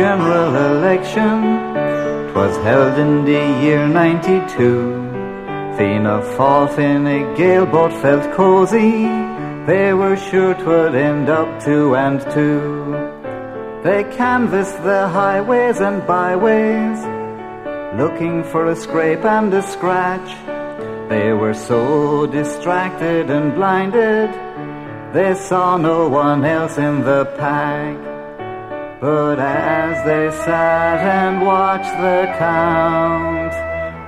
general election. 'Twas held in the year 92. Fianna Fáil in a gale boat felt cosy. They were sure 'twould end up two and two. They canvassed the highways and byways, looking for a scrape and a scratch. They were so distracted and blinded, they saw no one else in the pack. But as they sat and watched the count,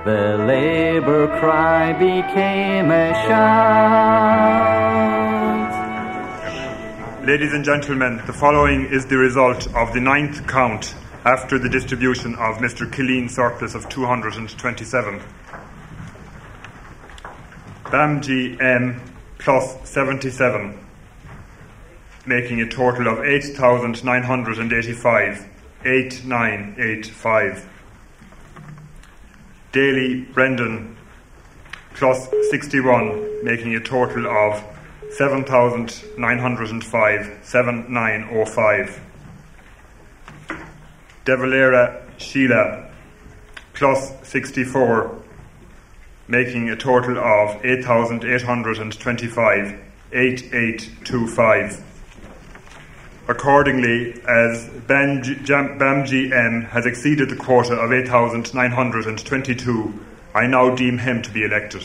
the Labour cry became a shout. Ladies and gentlemen, the following is the result of the ninth count after the distribution of Mr. Killeens surplus of 227. Bhamjee plus 77 making a total of 8,985. 8985. Daly Brendan plus 61, making a total of 7,905. 7905. De Valera Sheila plus 64, making a total of 8,825. 8825. Accordingly, as Bhamjee M has exceeded the quota of 8,922, I now deem him to be elected.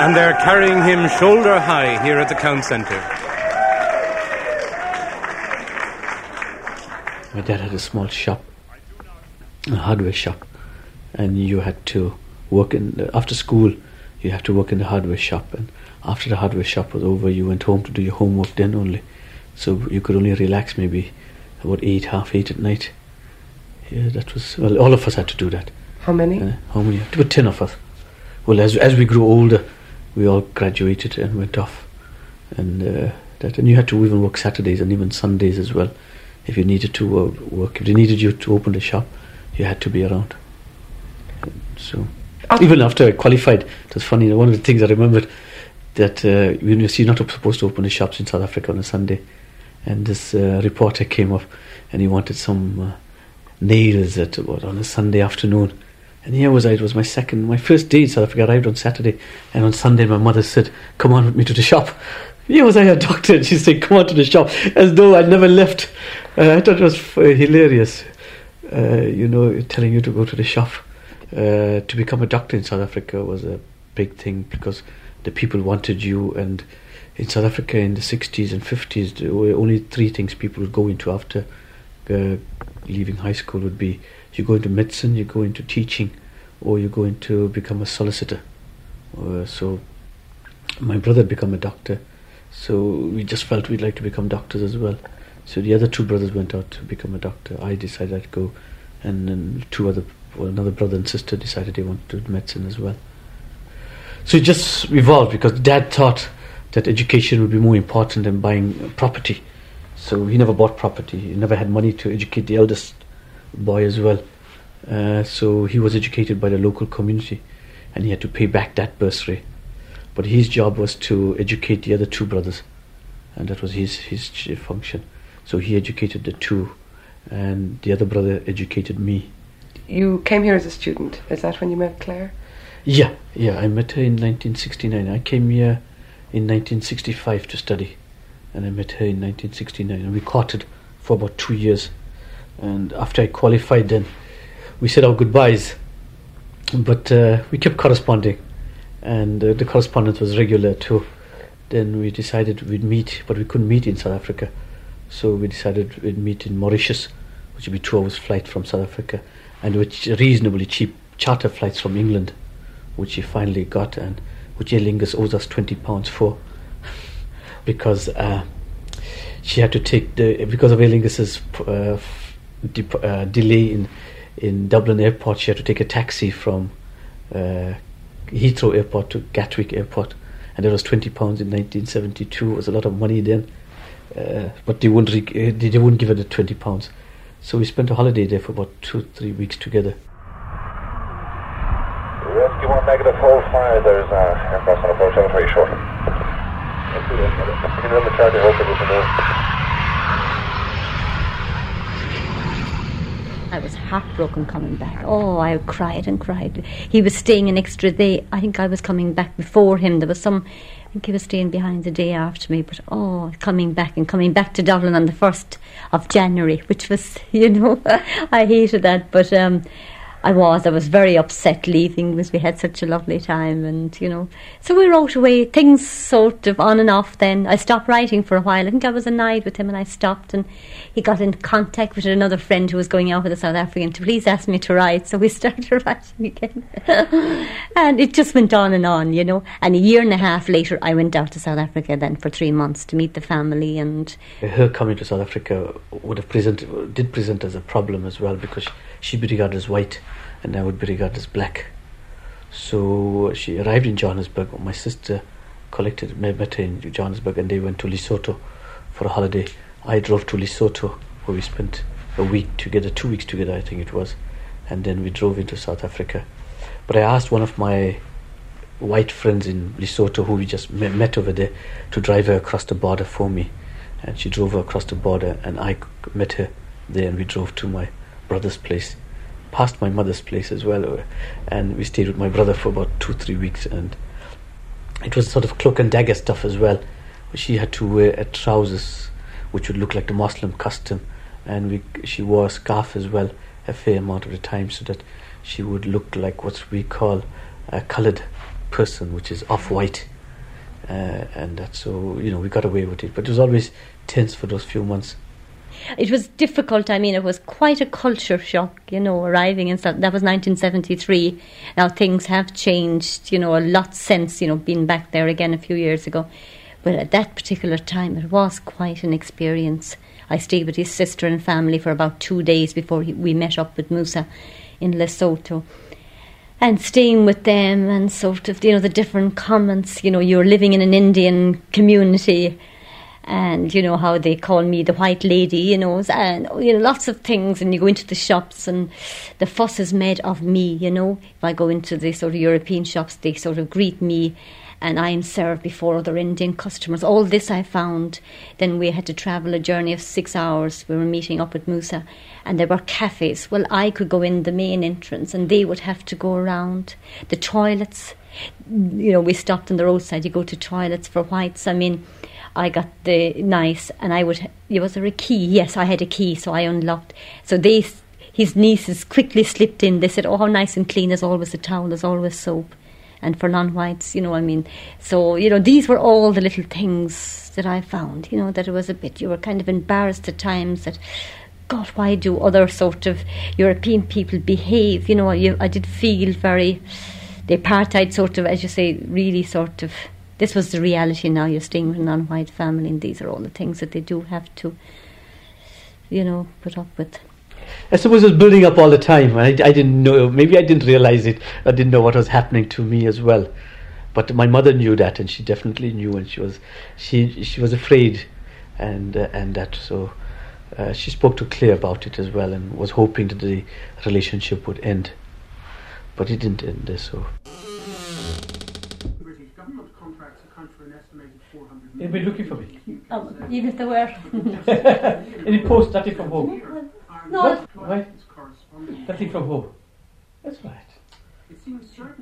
And they're carrying him shoulder high here at the Count Centre. My dad had a small shop, a hardware shop, and you had to work in after school you had to work in the hardware shop and after the hardware shop was over you went home to do your homework then only. So you could only relax maybe about eight half eight at night. Yeah that was well all of us had to do that. How many? Uh, how many? About ten of us. Well as as we grew older we all graduated and went off. And uh, that and you had to even work Saturdays and even Sundays as well. If you needed to uh, work if they needed you to open the shop you had to be around. So even after I qualified, it was funny. One of the things I remembered that uh, you're not supposed to open the shops in South Africa on a Sunday, and this uh, reporter came up and he wanted some uh, nails at what on a Sunday afternoon. And here was I. It was my second, my first day in South Africa. I arrived on Saturday, and on Sunday my mother said, "Come on with me to the shop." Here was I, a doctor, and she said, "Come on to the shop," as though I'd never left. Uh, I thought it was uh, hilarious, uh, you know, telling you to go to the shop. Uh, to become a doctor in South Africa was a big thing because the people wanted you and in South Africa in the 60s and 50s there were only three things people would go into after uh, leaving high school would be you go into medicine you go into teaching or you go into become a solicitor. Uh, so my brother had become a doctor. So we just felt we'd like to become doctors as well. So the other two brothers went out to become a doctor. I decided I'd go and then two other well, another brother and sister decided they wanted to do medicine as well. So it just evolved because dad thought that education would be more important than buying property. So he never bought property. He never had money to educate the eldest boy as well. Uh, so he was educated by the local community and he had to pay back that bursary. But his job was to educate the other two brothers, and that was his, his function. So he educated the two, and the other brother educated me you came here as a student. Is that when you met Claire? Yeah, yeah. I met her in 1969. I came here in 1965 to study, and I met her in 1969. And we courted for about two years. And after I qualified, then we said our goodbyes. But uh, we kept corresponding, and uh, the correspondence was regular too. Then we decided we'd meet, but we couldn't meet in South Africa. So we decided we'd meet in Mauritius, which would be two hours flight from South Africa and which reasonably cheap charter flights from England, which he finally got, and which Aer Lingus owes us twenty pounds for, because uh, she had to take the because of Aer Lingus's uh, uh, delay in in Dublin Airport. She had to take a taxi from uh, Heathrow Airport to Gatwick Airport, and that was twenty pounds in 1972. It was a lot of money then, uh, but they wouldn't re- they wouldn't give her the twenty pounds. So we spent a holiday there for about two, three weeks together. Rescue 1 negative, hold fire. There's uh, aircraft on approach, over very short. I was heartbroken coming back. Oh, I cried and cried. He was staying an extra day. I think I was coming back before him. There was some, I think he was staying behind the day after me. But oh, coming back and coming back to Dublin on the 1st of January, which was, you know, I hated that. But um, I was. I was very upset leaving because we had such a lovely time, and you know. So we wrote away things sort of on and off. Then I stopped writing for a while. I think I was annoyed with him, and I stopped. And he got in contact with another friend who was going out with a South African to please ask me to write. So we started writing again, and it just went on and on, you know. And a year and a half later, I went out to South Africa then for three months to meet the family and. Her coming to South Africa would have presented, did present as a problem as well because she'd be regarded as white and I would be regarded as black. So she arrived in Johannesburg. My sister collected met her in Johannesburg, and they went to Lesotho for a holiday. I drove to Lesotho, where we spent a week together, two weeks together, I think it was, and then we drove into South Africa. But I asked one of my white friends in Lesotho, who we just met, met over there, to drive her across the border for me, and she drove her across the border, and I met her there, and we drove to my brother's place past my mother's place as well, and we stayed with my brother for about two, three weeks, and it was sort of cloak and dagger stuff as well. She had to wear trousers which would look like the Muslim custom, and we, she wore a scarf as well a fair amount of the time, so that she would look like what we call a coloured person, which is off-white. Uh, and that so you know we got away with it, but it was always tense for those few months. It was difficult. I mean, it was quite a culture shock, you know, arriving in South, that was 1973. Now things have changed, you know, a lot since, you know, being back there again a few years ago. But at that particular time, it was quite an experience. I stayed with his sister and family for about two days before he, we met up with Musa in Lesotho. And staying with them and sort of, you know, the different comments, you know, you're living in an Indian community and you know how they call me the white lady, you know, and you know lots of things. And you go into the shops, and the fuss is made of me. You know, if I go into the sort of European shops, they sort of greet me, and I am served before other Indian customers. All this I found. Then we had to travel a journey of six hours. We were meeting up with Musa, and there were cafes. Well, I could go in the main entrance, and they would have to go around the toilets. You know, we stopped on the roadside. You go to toilets for whites. I mean I got the nice, and I would. Was there a key? Yes, I had a key, so I unlocked. So they, his nieces, quickly slipped in. They said, "Oh, how nice and clean! There's always a towel. There's always soap." And for non-whites, you know, I mean, so you know, these were all the little things that I found. You know, that it was a bit. You were kind of embarrassed at times that. God, why do other sort of European people behave? You know, you, I did feel very the apartheid sort of, as you say, really sort of this was the reality now. You're staying with a non white family, and these are all the things that they do have to, you know, put up with. I suppose it was building up all the time. I, I didn't know, maybe I didn't realize it. I didn't know what was happening to me as well. But my mother knew that, and she definitely knew, and she was, she, she was afraid, and uh, and that so. Uh, she spoke to Claire about it as well, and was hoping that the relationship would end, but it didn't end. So. They've been looking for me. Oh, even if they were. Any post that from home? No. What? Right? That from who? That's right. It seemed strange.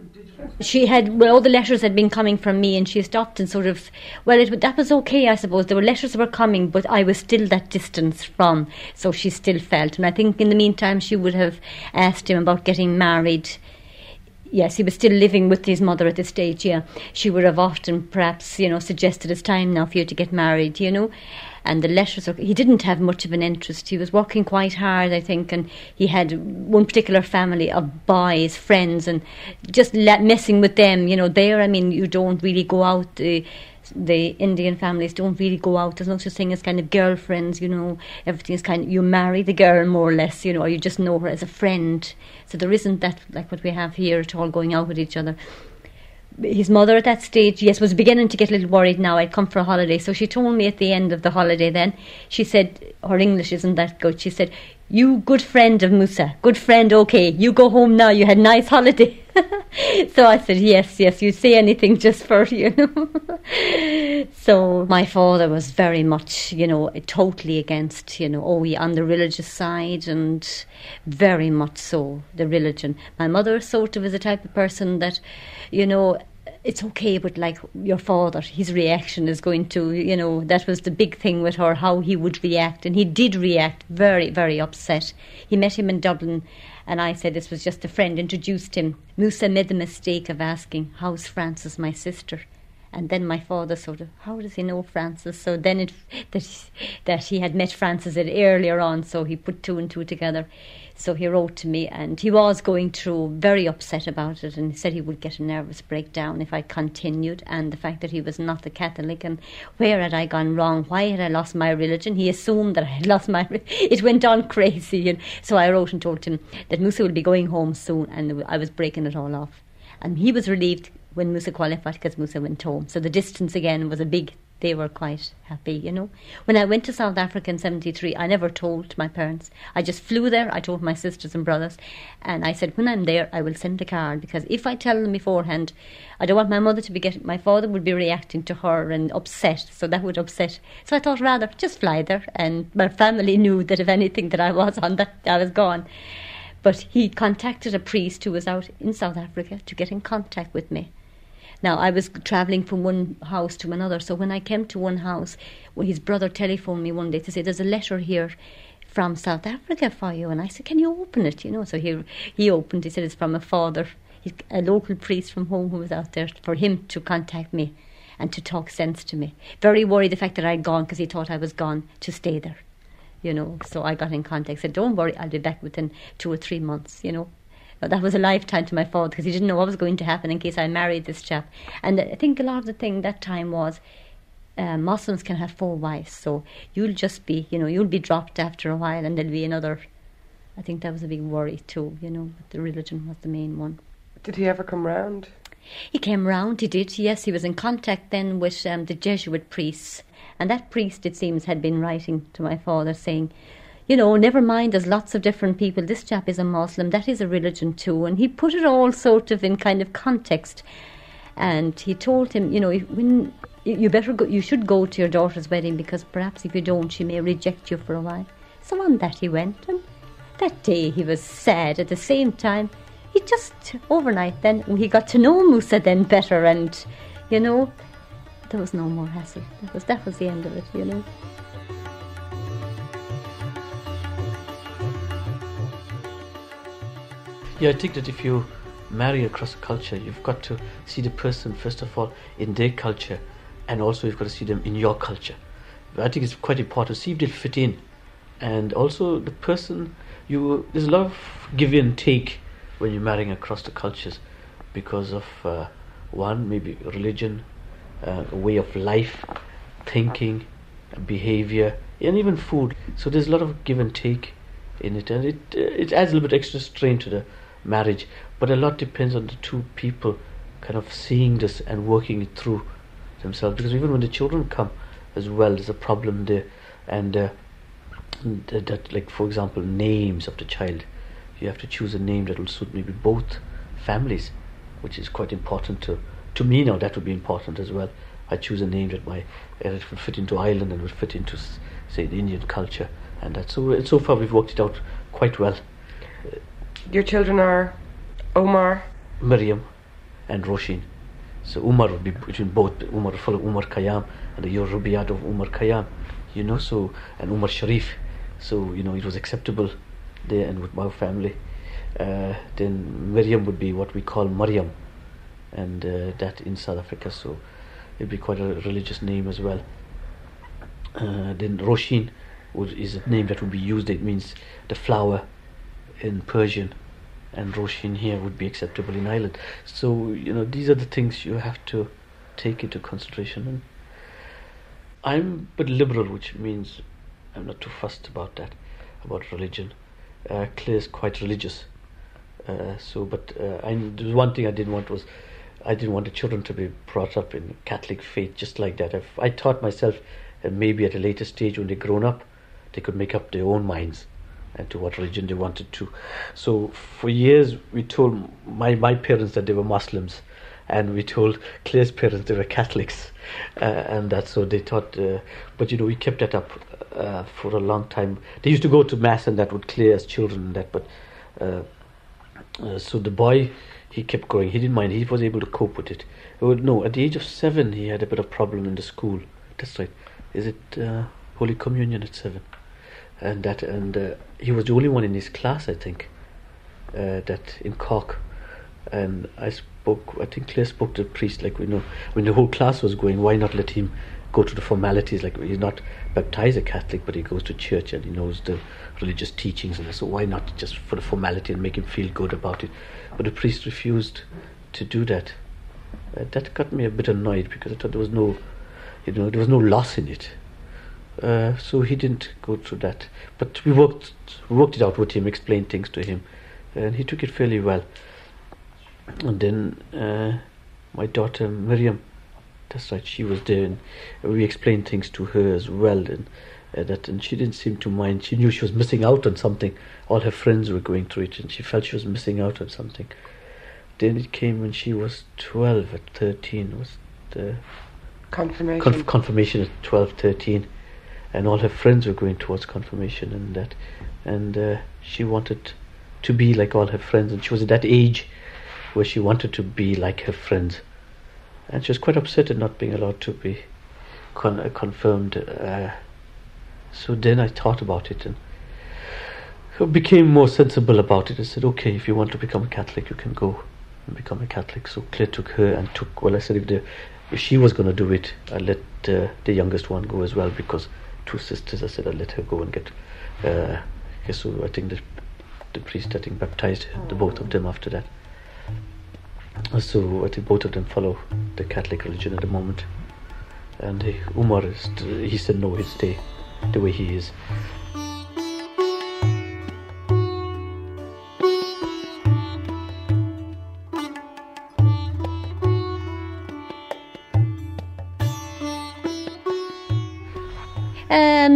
She had well, all the letters had been coming from me, and she stopped and sort of well, it, that was okay, I suppose. There were letters that were coming, but I was still that distance from, so she still felt. And I think in the meantime, she would have asked him about getting married yes, he was still living with his mother at this stage, yeah, she would have often perhaps, you know, suggested it's time now for you to get married, you know. And the letters, were, he didn't have much of an interest. He was working quite hard, I think, and he had one particular family of boys, friends, and just messing with them, you know. There, I mean, you don't really go out. Uh, the Indian families don't really go out. There's no such thing as kind of girlfriends, you know. Everything is kind of, you marry the girl more or less, you know, or you just know her as a friend. So there isn't that, like what we have here at all, going out with each other. His mother at that stage, yes, was beginning to get a little worried now. I'd come for a holiday. So she told me at the end of the holiday then, she said, her English isn't that good. She said, you good friend of Musa, good friend, okay, you go home now, you had nice holiday. so I said, yes, yes, you say anything just for, you know. so my father was very much, you know, totally against, you know, oh, we on the religious side and very much so, the religion. My mother sort of is a type of person that, you know, it's okay, but like your father, his reaction is going to, you know, that was the big thing with her, how he would react. And he did react very, very upset. He met him in Dublin, and I said this was just a friend, introduced him. Musa made the mistake of asking, How's Frances, my sister? And then my father sort of, how does he know Frances? So then it that that he had met Frances earlier on, so he put two and two together. So he wrote to me, and he was going through very upset about it, and he said he would get a nervous breakdown if I continued, and the fact that he was not a Catholic, and where had I gone wrong? Why had I lost my religion? He assumed that I had lost my. It went on crazy, and so I wrote and told him that Musa would be going home soon, and I was breaking it all off, and he was relieved when Musa qualified because Musa went home. So the distance again was a big they were quite happy, you know. When I went to South Africa in 73, I never told my parents. I just flew there. I told my sisters and brothers. And I said, when I'm there, I will send a card because if I tell them beforehand, I don't want my mother to be getting, my father would be reacting to her and upset. So that would upset. So I thought rather just fly there. And my family knew that if anything that I was on that, I was gone. But he contacted a priest who was out in South Africa to get in contact with me now, I was travelling from one house to another, so when I came to one house, well, his brother telephoned me one day to say, There's a letter here from South Africa for you. And I said, Can you open it? You know, so he, he opened, he said, It's from a father, a local priest from home who was out there, for him to contact me and to talk sense to me. Very worried the fact that I'd gone because he thought I was gone to stay there you know. So I got in contact, said, Don't worry, I'll be back within two or three months, you know. But that was a lifetime to my father because he didn't know what was going to happen in case I married this chap. And I think a lot of the thing that time was uh, Muslims can have four wives, so you'll just be, you know, you'll be dropped after a while, and there'll be another. I think that was a big worry too, you know. But the religion was the main one. Did he ever come round? He came round. He did. Yes, he was in contact then with um, the Jesuit priests, and that priest, it seems, had been writing to my father saying, you know, never mind, there's lots of different people. This chap is a Muslim, that is a religion too. And he put it all sort of in kind of context. And he told him, you know, when you better go, you should go to your daughter's wedding because perhaps if you don't, she may reject you for a while. So on that he went, and that day he was sad. At the same time, he just overnight then he got to know Musa then better, and you know, there was no more hassle. That was that was the end of it, you know. Yeah, I think that if you marry across a culture, you've got to see the person first of all in their culture, and also you've got to see them in your culture. I think it's quite important to see if they fit in, and also the person. You there's a lot of give and take when you're marrying across the cultures, because of uh, one maybe religion, uh, way of life, thinking, behavior, and even food. So there's a lot of give and take in it, and it uh, it adds a little bit extra strain to the marriage. But a lot depends on the two people kind of seeing this and working it through themselves. Because even when the children come as well, there's a problem there. And uh, that, like, for example, names of the child. You have to choose a name that will suit maybe both families, which is quite important to to me now. That would be important as well. I choose a name that my that would fit into Ireland and would fit into, say, the Indian culture, and that. So so far we've worked it out quite well. Your children are Omar, Miriam, and Roshin. So Umar would be between both. Umar follow Umar Khayyam and the Rubaiyat of Umar Khayyam, you know. So and Umar Sharif. So you know it was acceptable there and with my family. Uh, then Miriam would be what we call Maryam, and uh, that in South Africa. So it'd be quite a religious name as well. Uh, then Roshin would, is a name that would be used. It means the flower in Persian and Roshin here would be acceptable in Ireland. So, you know, these are the things you have to take into consideration. And I'm but liberal, which means I'm not too fussed about that, about religion. Uh, Claire is quite religious. Uh, so, but uh, there's one thing I didn't want was I didn't want the children to be brought up in Catholic faith just like that. I taught myself that maybe at a later stage when they're grown up, they could make up their own minds and to what religion they wanted to. So for years we told my, my parents that they were Muslims and we told Claire's parents they were Catholics uh, and that so they thought uh, but you know we kept that up uh, for a long time. They used to go to mass and that would Claire as children and that but uh, uh, so the boy he kept going. He didn't mind. He was able to cope with it. Oh, no, at the age of seven, he had a bit of problem in the school. That's right. Is it uh, Holy Communion at seven? And that, and uh, he was the only one in his class, I think, uh, that in Cork. And I spoke. I think Claire spoke to the priest. Like we know, when the whole class was going, why not let him go to the formalities? Like he's not baptized a Catholic, but he goes to church and he knows the religious teachings, and so why not just for the formality and make him feel good about it? But the priest refused to do that. Uh, that got me a bit annoyed because I thought there was no, you know, there was no loss in it. Uh, so he didn't go through that. But we worked worked it out with him, explained things to him, and he took it fairly well. And then uh, my daughter Miriam, that's right, she was there, and we explained things to her as well, and uh, that, and she didn't seem to mind. She knew she was missing out on something. All her friends were going through it, and she felt she was missing out on something. Then it came when she was twelve. At thirteen was the Confirmation. conf- confirmation at 12, 13, and all her friends were going towards confirmation and that, and uh, she wanted to be like all her friends, and she was at that age where she wanted to be like her friends, and she was quite upset at not being allowed to be con- uh, confirmed. Uh, so then I thought about it and became more sensible about it. I said, okay, if you want to become a Catholic, you can go and become a Catholic. So Claire took her and took. Well, I said if the if she was going to do it, I let uh, the youngest one go as well because two sisters. I said I'll let her go and get. Uh, so I think the the priest I think baptized the both of them after that. So I think both of them follow the Catholic religion at the moment. And uh, Umar he said no, he'd stay the way he is.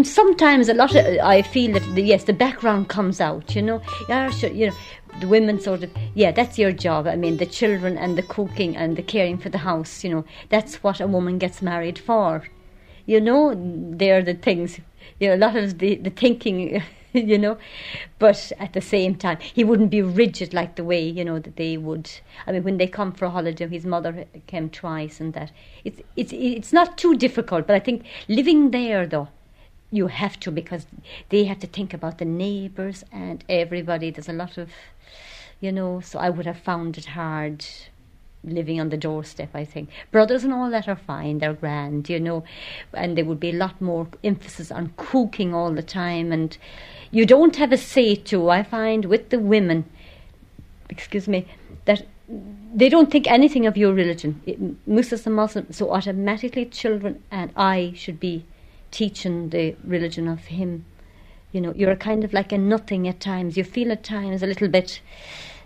Sometimes a lot of I feel that the, yes, the background comes out. You know, yeah, you know, the women sort of yeah, that's your job. I mean, the children and the cooking and the caring for the house. You know, that's what a woman gets married for. You know, they're the things. You know, a lot of the the thinking. You know, but at the same time, he wouldn't be rigid like the way you know that they would. I mean, when they come for a holiday, his mother came twice, and that it's it's it's not too difficult. But I think living there though you have to because they have to think about the neighbours and everybody. There's a lot of, you know, so I would have found it hard living on the doorstep, I think. Brothers and all that are fine, they're grand, you know, and there would be a lot more emphasis on cooking all the time. And you don't have a say to, I find, with the women, excuse me, that they don't think anything of your religion. It, Muslims and Muslims, so automatically children and I should be teaching the religion of him. You know, you're kind of like a nothing at times. You feel at times a little bit,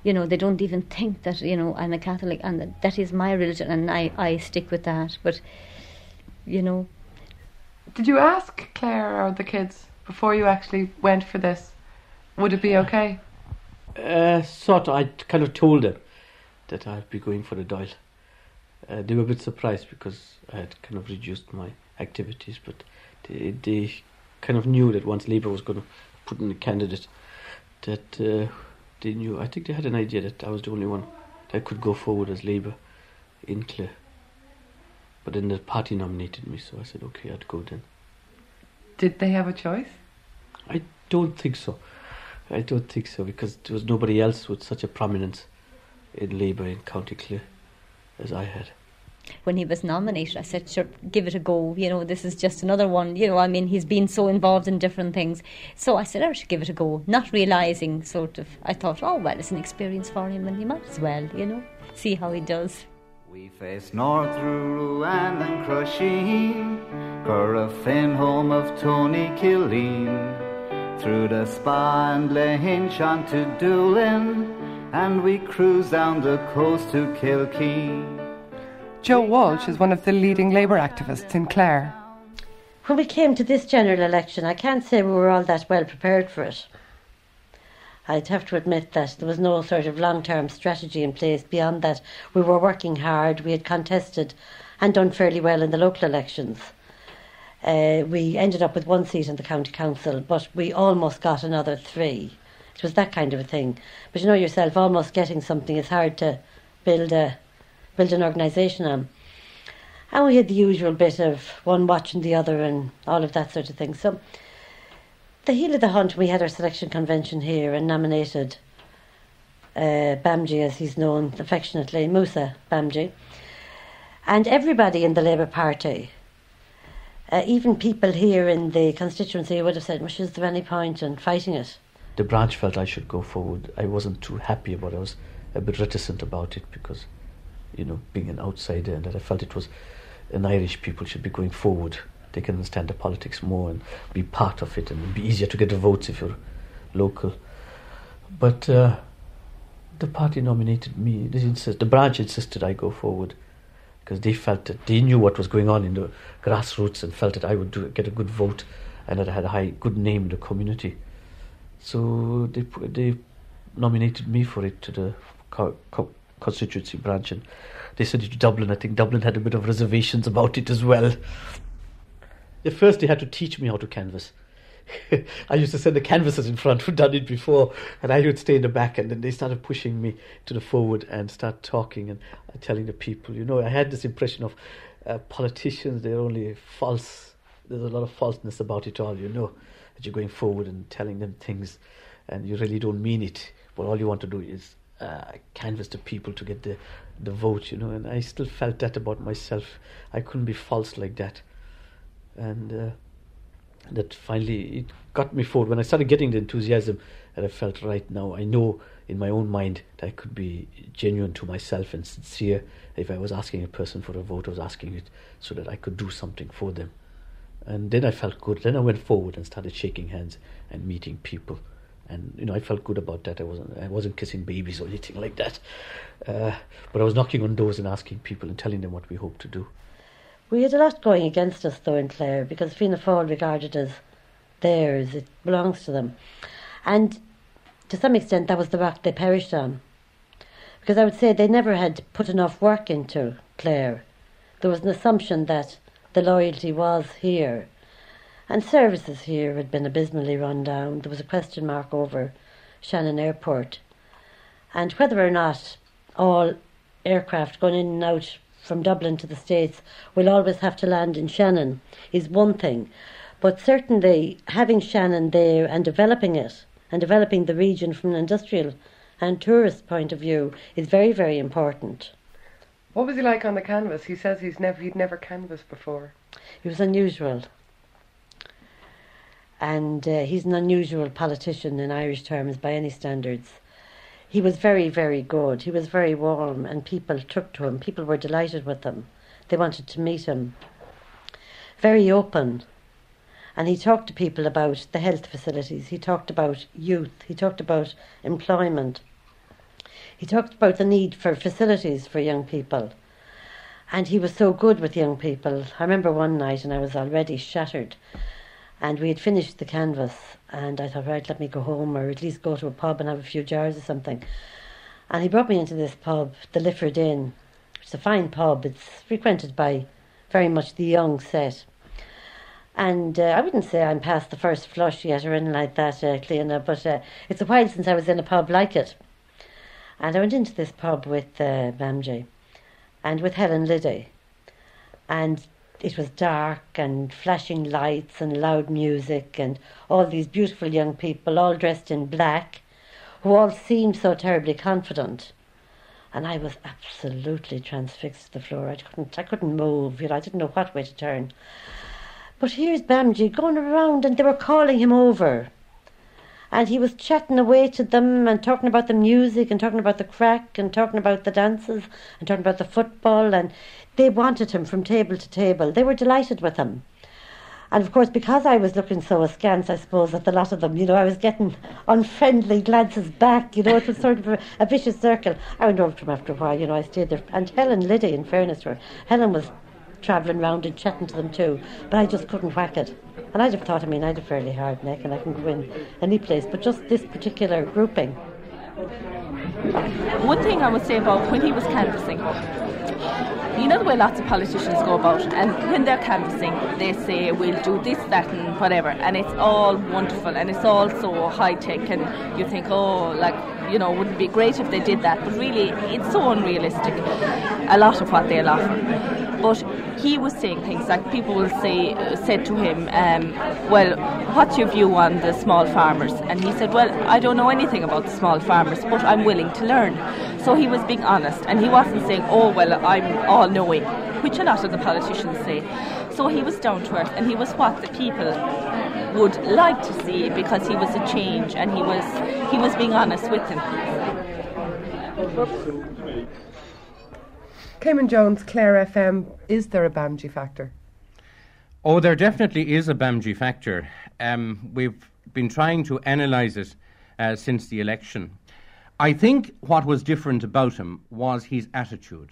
you know, they don't even think that, you know, I'm a Catholic and that, that is my religion and I, I stick with that. But, you know. Did you ask Claire or the kids before you actually went for this? Would it be okay? Uh, sort of. I kind of told them that I'd be going for the Dáil. Uh, they were a bit surprised because I had kind of reduced my activities, but they, they kind of knew that once Labour was going to put in a candidate, that uh, they knew. I think they had an idea that I was the only one that could go forward as Labour in Clare. But then the party nominated me, so I said, okay, I'd go then. Did they have a choice? I don't think so. I don't think so because there was nobody else with such a prominence in Labour in County Clare as I had. When he was nominated, I said, sure, give it a go. You know, this is just another one. You know, I mean, he's been so involved in different things. So I said, I should give it a go, not realising, sort of, I thought, oh, well, it's an experience for him and he might as well, you know, see how he does. We faced north through Ruan and Crusheen, Corofin, home of Tony Killeen, through the Spa and Lane, to Doolin, and we cruised down the coast to Kilkee. Joe Walsh is one of the leading Labour activists in Clare. When we came to this general election, I can't say we were all that well prepared for it. I'd have to admit that there was no sort of long term strategy in place beyond that. We were working hard, we had contested and done fairly well in the local elections. Uh, we ended up with one seat in the county council, but we almost got another three. It was that kind of a thing. But you know yourself, almost getting something is hard to build a build an organisation on. And we had the usual bit of one watching the other and all of that sort of thing. So the heel of the hunt, we had our selection convention here and nominated uh, Bhamjee, as he's known affectionately, Musa Bhamjee. And everybody in the Labour Party, uh, even people here in the constituency, would have said, well, is there any point in fighting it? The branch felt I should go forward. I wasn't too happy about it. I was a bit reticent about it because, you know, being an outsider and that I felt it was an Irish people should be going forward they can understand the politics more and be part of it, and it'd be easier to get the votes if you're local. But uh, the party nominated me. They insist, the branch insisted I go forward because they felt that they knew what was going on in the grassroots and felt that I would do, get a good vote and that I had a high good name in the community. So they they nominated me for it to the constituency branch, and they sent it to Dublin. I think Dublin had a bit of reservations about it as well. At first, they had to teach me how to canvas. I used to send the canvassers in front who'd done it before, and I would stay in the back, and then they started pushing me to the forward and start talking and telling the people. You know, I had this impression of uh, politicians, they're only false. There's a lot of falseness about it all, you know, that you're going forward and telling them things, and you really don't mean it. But all you want to do is uh, canvass the people to get the, the vote, you know, and I still felt that about myself. I couldn't be false like that and uh, that finally it got me forward. When I started getting the enthusiasm, and I felt right now, I know in my own mind that I could be genuine to myself and sincere. If I was asking a person for a vote, I was asking it so that I could do something for them. And then I felt good. Then I went forward and started shaking hands and meeting people. And you know, I felt good about that. I wasn't, I wasn't kissing babies or anything like that. Uh, but I was knocking on doors and asking people and telling them what we hoped to do. We had a lot going against us though in Clare because Fianna Fáil regarded as theirs, it belongs to them. And to some extent that was the rock they perished on. Because I would say they never had put enough work into Clare. There was an assumption that the loyalty was here. And services here had been abysmally run down. There was a question mark over Shannon Airport. And whether or not all aircraft going in and out from Dublin to the States will always have to land in Shannon is one thing. But certainly having Shannon there and developing it and developing the region from an industrial and tourist point of view is very, very important. What was he like on the canvas? He says he's never he'd never canvassed before. He was unusual. And uh, he's an unusual politician in Irish terms by any standards he was very, very good. He was very warm, and people took to him. People were delighted with him. They wanted to meet him. Very open. And he talked to people about the health facilities. He talked about youth. He talked about employment. He talked about the need for facilities for young people. And he was so good with young people. I remember one night, and I was already shattered. And we had finished the canvas, and I thought, right, let me go home or at least go to a pub and have a few jars or something. And he brought me into this pub, the Lifford Inn, which is a fine pub. It's frequented by very much the young set. And uh, I wouldn't say I'm past the first flush yet or anything like that, uh, Cleona, but uh, it's a while since I was in a pub like it. And I went into this pub with uh, Bhamjee and with Helen Liddy. And it was dark and flashing lights and loud music and all these beautiful young people all dressed in black who all seemed so terribly confident and I was absolutely transfixed to the floor. I couldn't I couldn't move, you know, I didn't know what way to turn. But here's Bhamjee going around and they were calling him over. And he was chatting away to them and talking about the music and talking about the crack and talking about the dances and talking about the football and they wanted him from table to table. They were delighted with him. And of course, because I was looking so askance, I suppose, at the lot of them, you know, I was getting unfriendly glances back, you know, it was sort of a, a vicious circle. I went over to him after a while, you know, I stayed there. And Helen Liddy, in fairness to her, Helen was travelling round and chatting to them too. But I just couldn't whack it. And I'd have thought, I mean, I'd a fairly hard neck and I can go in any place. But just this particular grouping. One thing I would say about when he was canvassing, you know the way lots of politicians go about, and when they're canvassing, they say we'll do this, that, and whatever, and it's all wonderful and it's all so high tech, and you think, oh, like you know, wouldn't be great if they did that, but really, it's so unrealistic. A lot of what they'll offer. But he was saying things like people will say said to him, um, "Well, what's your view on the small farmers?" And he said, "Well, I don't know anything about the small farmers, but I'm willing to learn." So he was being honest, and he wasn't saying, "Oh, well, I'm all knowing," which a lot of the politicians say. So he was down to earth, and he was what the people would like to see because he was a change, and he was he was being honest with them. Cayman Jones, Clare FM, is there a Bhamjee factor? Oh, there definitely is a Bhamjee factor. Um, we've been trying to analyse it uh, since the election. I think what was different about him was his attitude.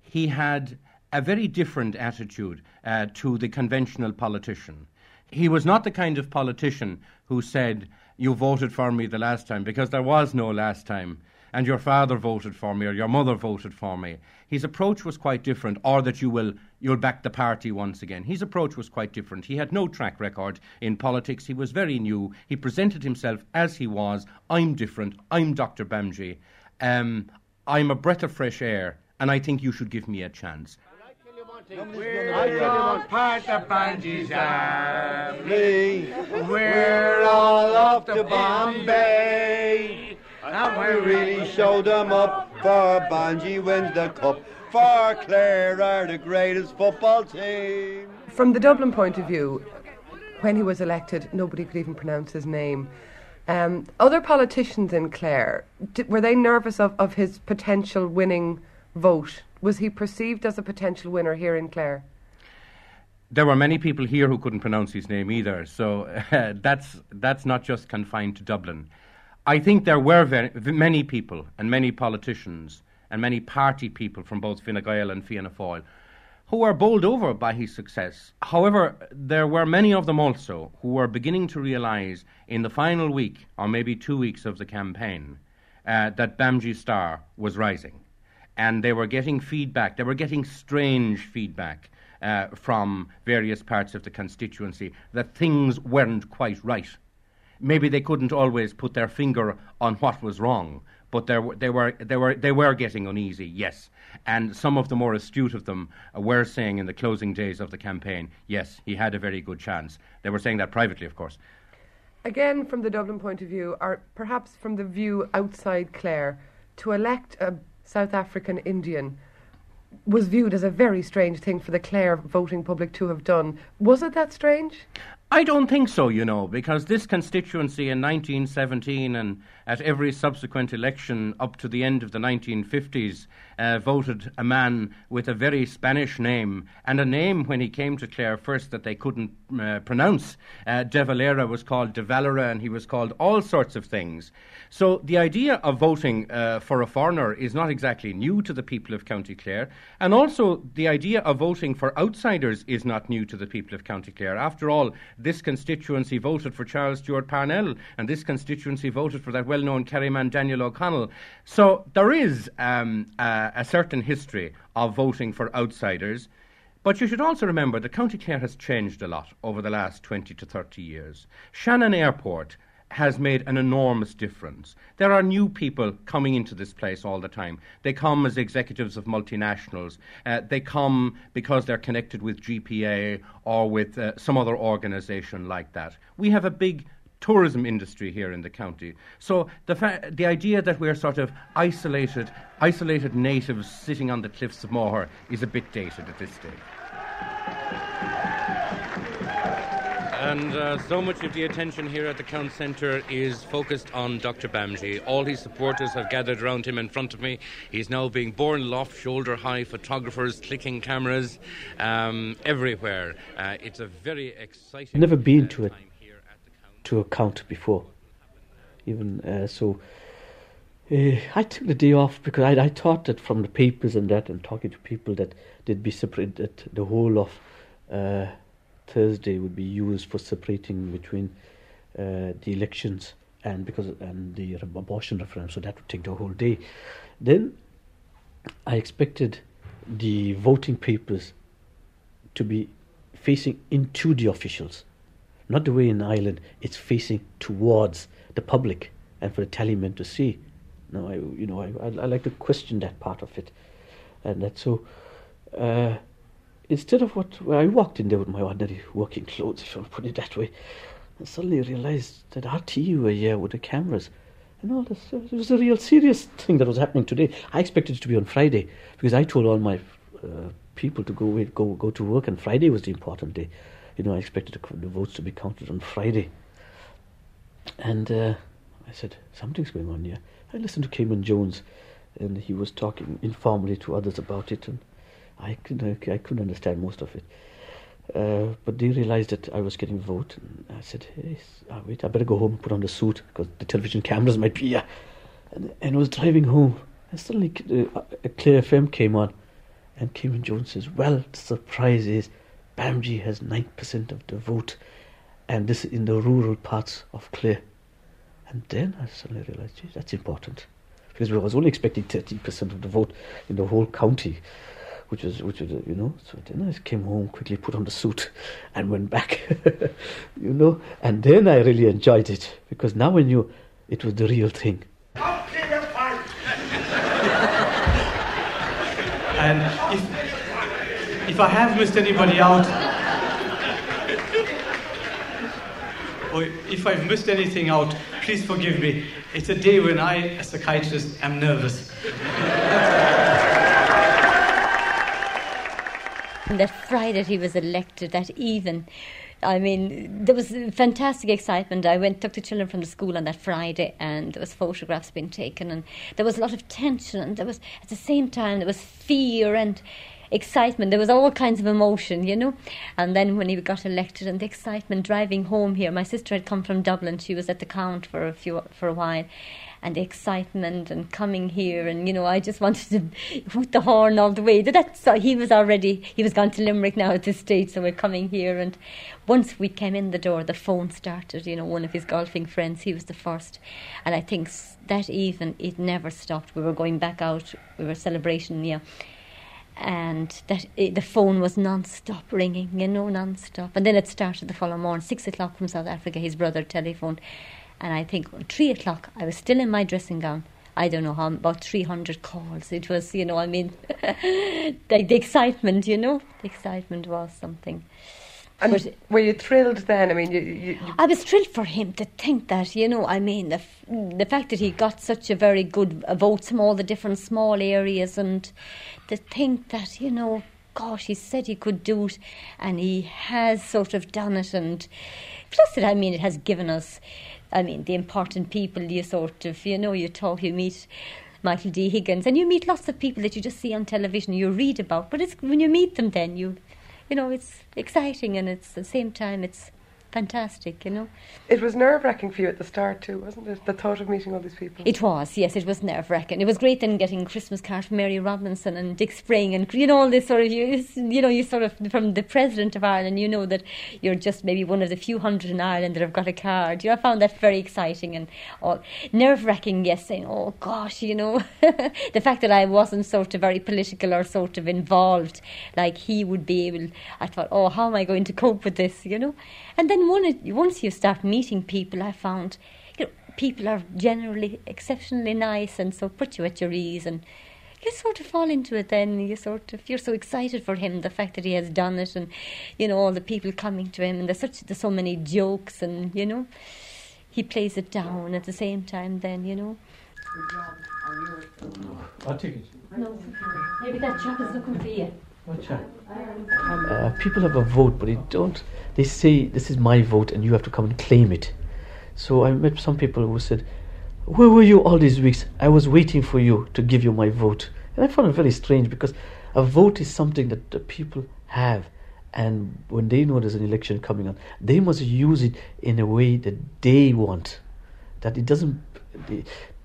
He had a very different attitude uh, to the conventional politician. He was not the kind of politician who said, You voted for me the last time, because there was no last time and your father voted for me or your mother voted for me. His approach was quite different, or that you will you'll back the party once again. His approach was quite different. He had no track record in politics. He was very new. He presented himself as he was. I'm different. I'm Dr. Bhamjee. Um, I'm a breath of fresh air, and I think you should give me a chance. We're all part of Bhamjee's family. We're all off to Bombay. And we really showed them up for Bhamjee wins the cup. For Clare are the greatest football team. From the Dublin point of view, when he was elected, nobody could even pronounce his name. Um, other politicians in Clare, did, were they nervous of, of his potential winning vote? Was he perceived as a potential winner here in Clare? There were many people here who couldn't pronounce his name either, so uh, that's, that's not just confined to Dublin. I think there were many people and many politicians and many party people from both Fine Gael and Fianna Fáil who were bowled over by his success. However, there were many of them also who were beginning to realise in the final week or maybe two weeks of the campaign uh, that Bhamjee Star was rising. And they were getting feedback, they were getting strange feedback uh, from various parts of the constituency that things weren't quite right maybe they couldn't always put their finger on what was wrong, but they were, they were, they were, they were getting uneasy, yes. And some of the more astute of them were saying in the closing days of the campaign, yes, he had a very good chance. They were saying that privately, of course. Again, from the Dublin point of view, or perhaps from the view outside Clare, to elect a South African Indian was viewed as a very strange thing for the Clare voting public to have done. Was it that strange? I don't think so, you know, because this constituency in 1917 and at every subsequent election up to the end of the 1950s uh, voted a man with a very Spanish name and a name when he came to Clare first that they couldn't uh, pronounce. Uh, De Valera was called De Valera and he was called all sorts of things. So the idea of voting uh, for a foreigner is not exactly new to the people of County Clare, and also the idea of voting for outsiders is not new to the people of County Clare. After all, this constituency voted for Charles Stewart Parnell, and this constituency voted for that well known Kerryman Daniel O'Connell. So there is um, a, certain history of voting for outsiders. But you should also remember that County Clare has changed a lot over the last 20 to 30 years. Shannon Airport has made an enormous difference. There are new people coming into this place all the time. They come as executives of multinationals. Uh, they come because they're connected with GPA or with uh, some other organization like that. We have a big tourism industry here in the county. So the fa- the idea that we're sort of isolated isolated natives sitting on the cliffs of Moher is a bit dated at this stage. And uh, so much of the attention here at the Count Centre is focused on Dr. Bamji. All his supporters have gathered around him in front of me. He's now being borne aloft, shoulder high, photographers, clicking cameras um, everywhere. Uh, it's a very exciting. Never been to a to account before, even uh, so. Uh, I took the day off because I, I thought that from the papers and that and talking to people that they'd be separate that the whole of uh, Thursday would be used for separating between uh, the elections and because and the abortion referendum, so that would take the whole day. Then I expected the voting papers to be facing into the officials, not the way in Ireland it's facing towards the public and for the tallymen to see. No, I you know I I, I like to question that part of it, and that so. Uh, instead of what well, I walked in there with my ordinary working clothes, if I put it that way, and suddenly realised that RTE were here with the cameras. And all this, it was a real serious thing that was happening today. I expected it to be on Friday because I told all my uh, people to go away, go go to work, and Friday was the important day. You know, I expected the, votes to be counted on Friday. And uh, I said, something's going on here. I listened to Cayman Jones, and he was talking informally to others about it, and I couldn't, I couldn't understand most of it. Uh, but they realized that I was getting a vote, and I said, hey, wait, I better go home and put on the suit because the television cameras might be here. And, and I was driving home, and suddenly uh, a Clare FM came on, and Cayman Jones says, well, the surprise is Bhamjee has 9% of the vote, and this is in the rural parts of Clare. And then I suddenly realized, geez, that's important. Because we was only expecting 30% of the vote in the whole county which was which was you know. So then I came home quickly, put on the suit, and went back, you know. And then I really enjoyed it because now I knew it was the real thing. and if if I have missed anybody out, or if I've missed anything out, please forgive me. It's a day when I, a psychiatrist, am nervous. And that Friday he was elected, that even, I mean, there was fantastic excitement. I went, took the children from the school on that Friday, and there was photographs being taken, and there was a lot of tension, and there was, at the same time, there was fear and excitement. There was all kinds of emotion, you know. And then when he got elected, and the excitement driving home here, my sister had come from Dublin. She was at the count for a few for a while, and the excitement and coming here and you know I just wanted to put the horn all the way. That's so he was already he was gone to Limerick now at this stage, so we're coming here. And once we came in the door, the phone started. You know, one of his golfing friends, he was the first, and I think that even it never stopped. We were going back out. We were celebrating, yeah and that the phone was non-stop ringing, you know, non-stop. And then it started the following morning, six o'clock from South Africa. His brother telephoned, and I think three o'clock, I was still in my dressing gown. I don't know how about three hundred calls. It was, you know, I mean, the, the excitement, you know, the excitement was something. And but, were you thrilled then? I mean, you, you, you I was thrilled for him to think that, you know, I mean, the, f- the fact that he got such a very good votes from all the different small areas and to think that, you know, gosh, he said he could do it and he has sort of done it. And plus, that, I mean, it has given us, I mean, the important people you sort of, you know, you talk, you meet Michael D. Higgins, and you meet lots of people that you just see on television, you read about, but it's when you meet them then you you know, it's exciting and it's at the same time it's fantastic, you know. It was nerve wracking for you at the start too, wasn't it? The thought of meeting all these people. It was, yes, it was nerve wracking. It was great then getting Christmas cards from Mary Robinson and Dick Spring and you know all this sort of you, you know you sort of from the president of Ireland. You know that you're just maybe one of the few hundred in Ireland that have got a card. You know, I found that very exciting and all nerve wracking. Yes, saying oh gosh, you know, the fact that I wasn't sort of very political or sort of involved like he would be able. I thought, oh, how am I going to cope with this? You know. And then one, once you start meeting people, I found you know, people are generally exceptionally nice and so put you at your ease and you sort of fall into it then. You sort of you're so excited for him the fact that he has done it and you know all the people coming to him and there's such there's so many jokes and you know he plays it down at the same time then you know. I'll take it. no. Maybe that job is looking for you uh, people have a vote, but they don't. They say this is my vote, and you have to come and claim it. So I met some people who said, "Where were you all these weeks? I was waiting for you to give you my vote." And I found it very strange because a vote is something that the people have, and when they know there's an election coming on, they must use it in a way that they want. That it doesn't.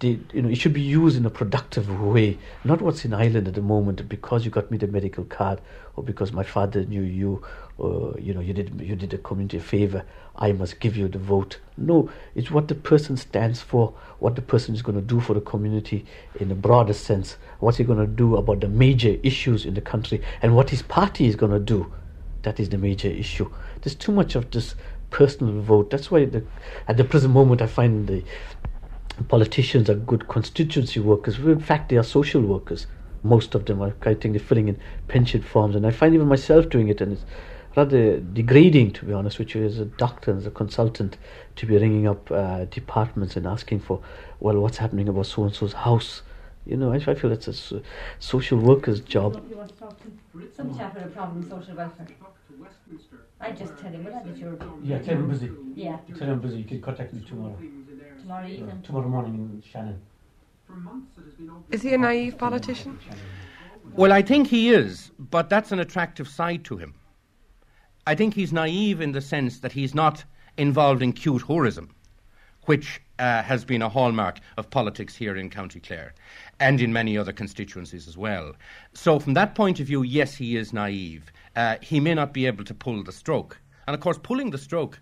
You know, it should be used in a productive way, not what's in Ireland at the moment. Because you got me the medical card, or because my father knew you, or you know, you did you did the community a favor. I must give you the vote. No, it's what the person stands for, what the person is going to do for the community in a broader sense. What's he going to do about the major issues in the country, and what his party is going to do. That is the major issue. There's too much of this personal vote. That's why the, at the present moment I find the politicians are good constituency workers. In fact, they are social workers. Most of them are, I think, they're filling in pension forms, and I find even myself doing it, and it's rather degrading, to be honest which is a doctor, as a consultant, to be ringing up uh, departments and asking for, well, what's happening about so and so's house. You know, I, I feel it's a so- social worker's job. You want to talk to Some chap with a problem social welfare. I just tell him, well, that is your. Yeah, tell him busy. Yeah. Tell him busy. You can contact me tomorrow. Tomorrow evening. tomorrow morning in Shannon. Is he a naive politician? Well, I think he is, but that's an attractive side to him. I think he's naive in the sense that he's not involved in cute whorism, which uh, has been a hallmark of politics here in County Clare and in many other constituencies as well. So, from that point of view, yes, he is naive. Uh, he may not be able to pull the stroke. And of course, pulling the stroke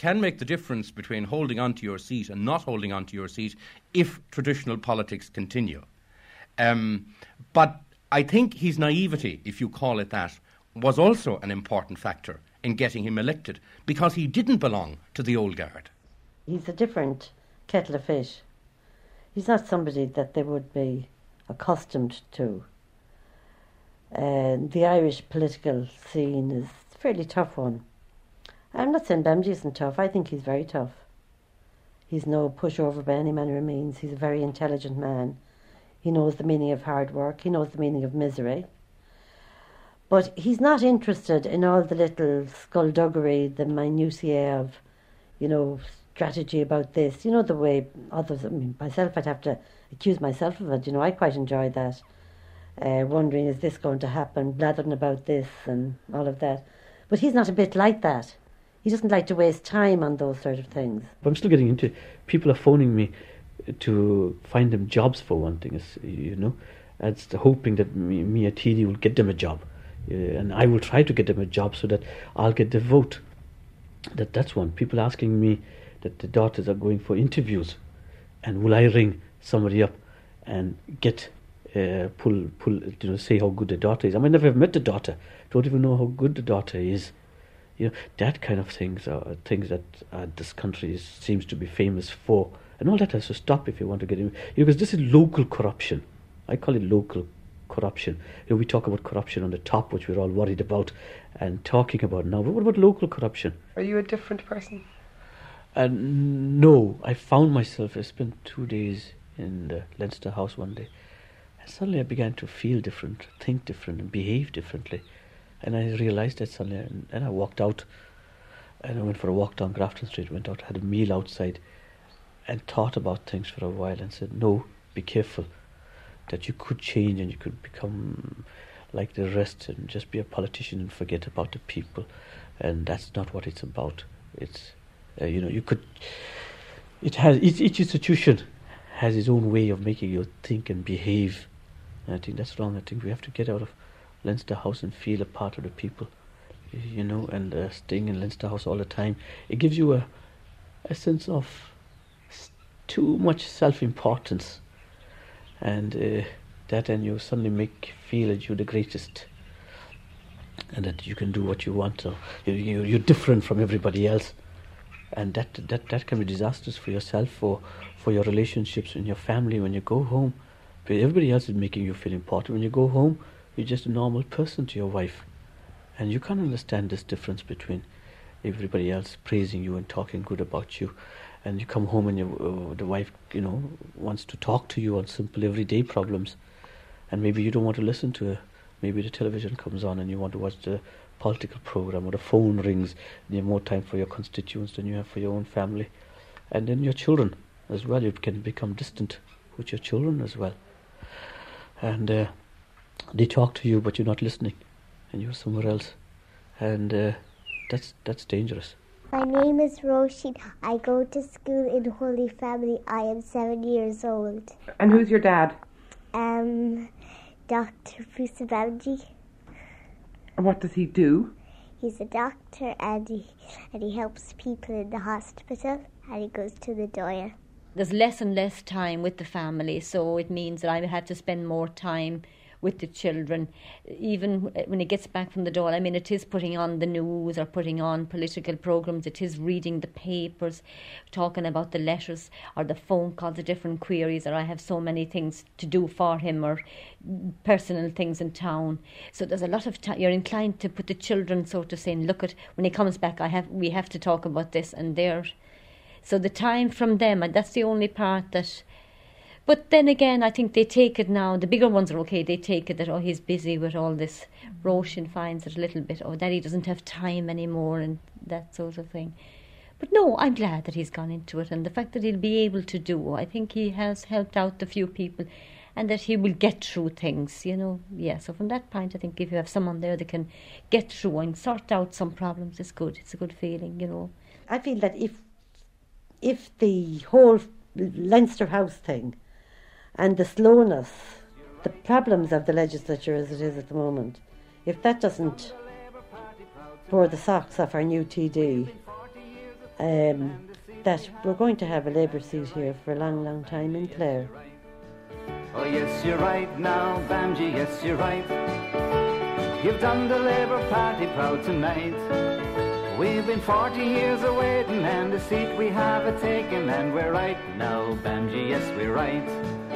can make the difference between holding on to your seat and not holding on to your seat if traditional politics continue. Um, but I think his naivety, if you call it that, was also an important factor in getting him elected because he didn't belong to the old guard. He's a different kettle of fish. He's not somebody that they would be accustomed to. And the Irish political scene is a fairly tough one. I'm not saying Bhamjee isn't tough. I think he's very tough. He's no pushover by any manner of means. He's a very intelligent man. He knows the meaning of hard work. He knows the meaning of misery. But he's not interested in all the little skullduggery, the minutiae of, you know, strategy about this. You know, the way others, I mean, myself, I'd have to accuse myself of it. You know, I quite enjoy that. Uh, wondering, is this going to happen? Blathering about this and all of that. But he's not a bit like that. He doesn't like to waste time on those sort of things. I'm still getting into. People are phoning me to find them jobs for one thing, you know. And it's hoping that me, me a TD will get them a job. Uh, and I will try to get them a job so that I'll get the vote. That That's one. People asking me that the daughters are going for interviews. And will I ring somebody up and get, uh, pull, pull, you know, say how good the daughter is. I might never have met the daughter. Don't even know how good the daughter is you know that kind of things are things that uh, this country is, seems to be famous for, and all that has to stop if you want to get in. Because this is local corruption. I call it local corruption. You know, we talk about corruption on the top, which we're all worried about and talking about now. But what about local corruption? Are you a different person? And no, I found myself. I spent two days in the Leinster House one day, and suddenly I began to feel different, think different, and behave differently. And I realised that suddenly, and, and I walked out, and I went for a walk down Grafton Street. Went out, had a meal outside, and thought about things for a while, and said, "No, be careful, that you could change and you could become like the rest and just be a politician and forget about the people, and that's not what it's about. It's, uh, you know, you could. It has each, each institution has its own way of making you think and behave. And I think that's wrong. I think we have to get out of Leinster House and feel a part of the people, you know, and uh, staying in Leinster House all the time. It gives you a, a sense of too much self importance, and uh, that, and you suddenly make feel that you're the greatest, and that you can do what you want, or you, you, you're different from everybody else. And that, that, that can be disastrous for yourself, for, for your relationships in your family when you go home. Everybody else is making you feel important. When you go home, you're just a normal person to your wife. And you can't understand this difference between everybody else praising you and talking good about you. And you come home and you, uh, the wife, you know, wants to talk to you on simple everyday problems. And maybe you don't want to listen to her. Maybe the television comes on and you want to watch the political program or the phone rings and you have more time for your constituents than you have for your own family. And then your children as well. You can become distant with your children as well. And uh, they talk to you, but you're not listening, and you're somewhere else, and uh, that's that's dangerous. My name is Roisin. I go to school in Holy Family. I am seven years old. And who's your dad? Um, Dr. Pusabanji. And what does he do? He's a doctor and he, and he helps people in the hospital and he goes to the door. There's less and less time with the family, so it means that I have to spend more time with the children. Even when he gets back from the door, I mean, it is putting on the news or putting on political programs, it is reading the papers, talking about the letters or the phone calls, the different queries, or I have so many things to do for him or personal things in town. So there's a lot of time. You're inclined to put the children, so to say, and look at when he comes back. I have we have to talk about this and there. So the time from them, and that's the only part that but then again, I think they take it now. The bigger ones are okay. They take it that, oh, he's busy with all this. Roisin finds it a little bit, oh, daddy doesn't have time anymore and that sort of thing. But no, I'm glad that he's gone into it and the fact that he'll be able to do, I think he has helped out a few people and that he will get through things, you know. Yeah, so from that point, I think if you have someone there that can get through and sort out some problems, it's good. It's a good feeling, you know. I feel that if if the whole Leinster House thing and the slowness, the problems of the legislature as it is at the moment, if that doesn't pour the socks off our new TD, um, that we're going to have a Labour seat here for a long, long time in Clare. Oh, yes, you're right now, Bhamjee, yes, you're right. You've done the Labour Party proud tonight. We've been 40 years awaiting, and the seat we have a taken, and we're right now, Bhamjee, yes, we're right.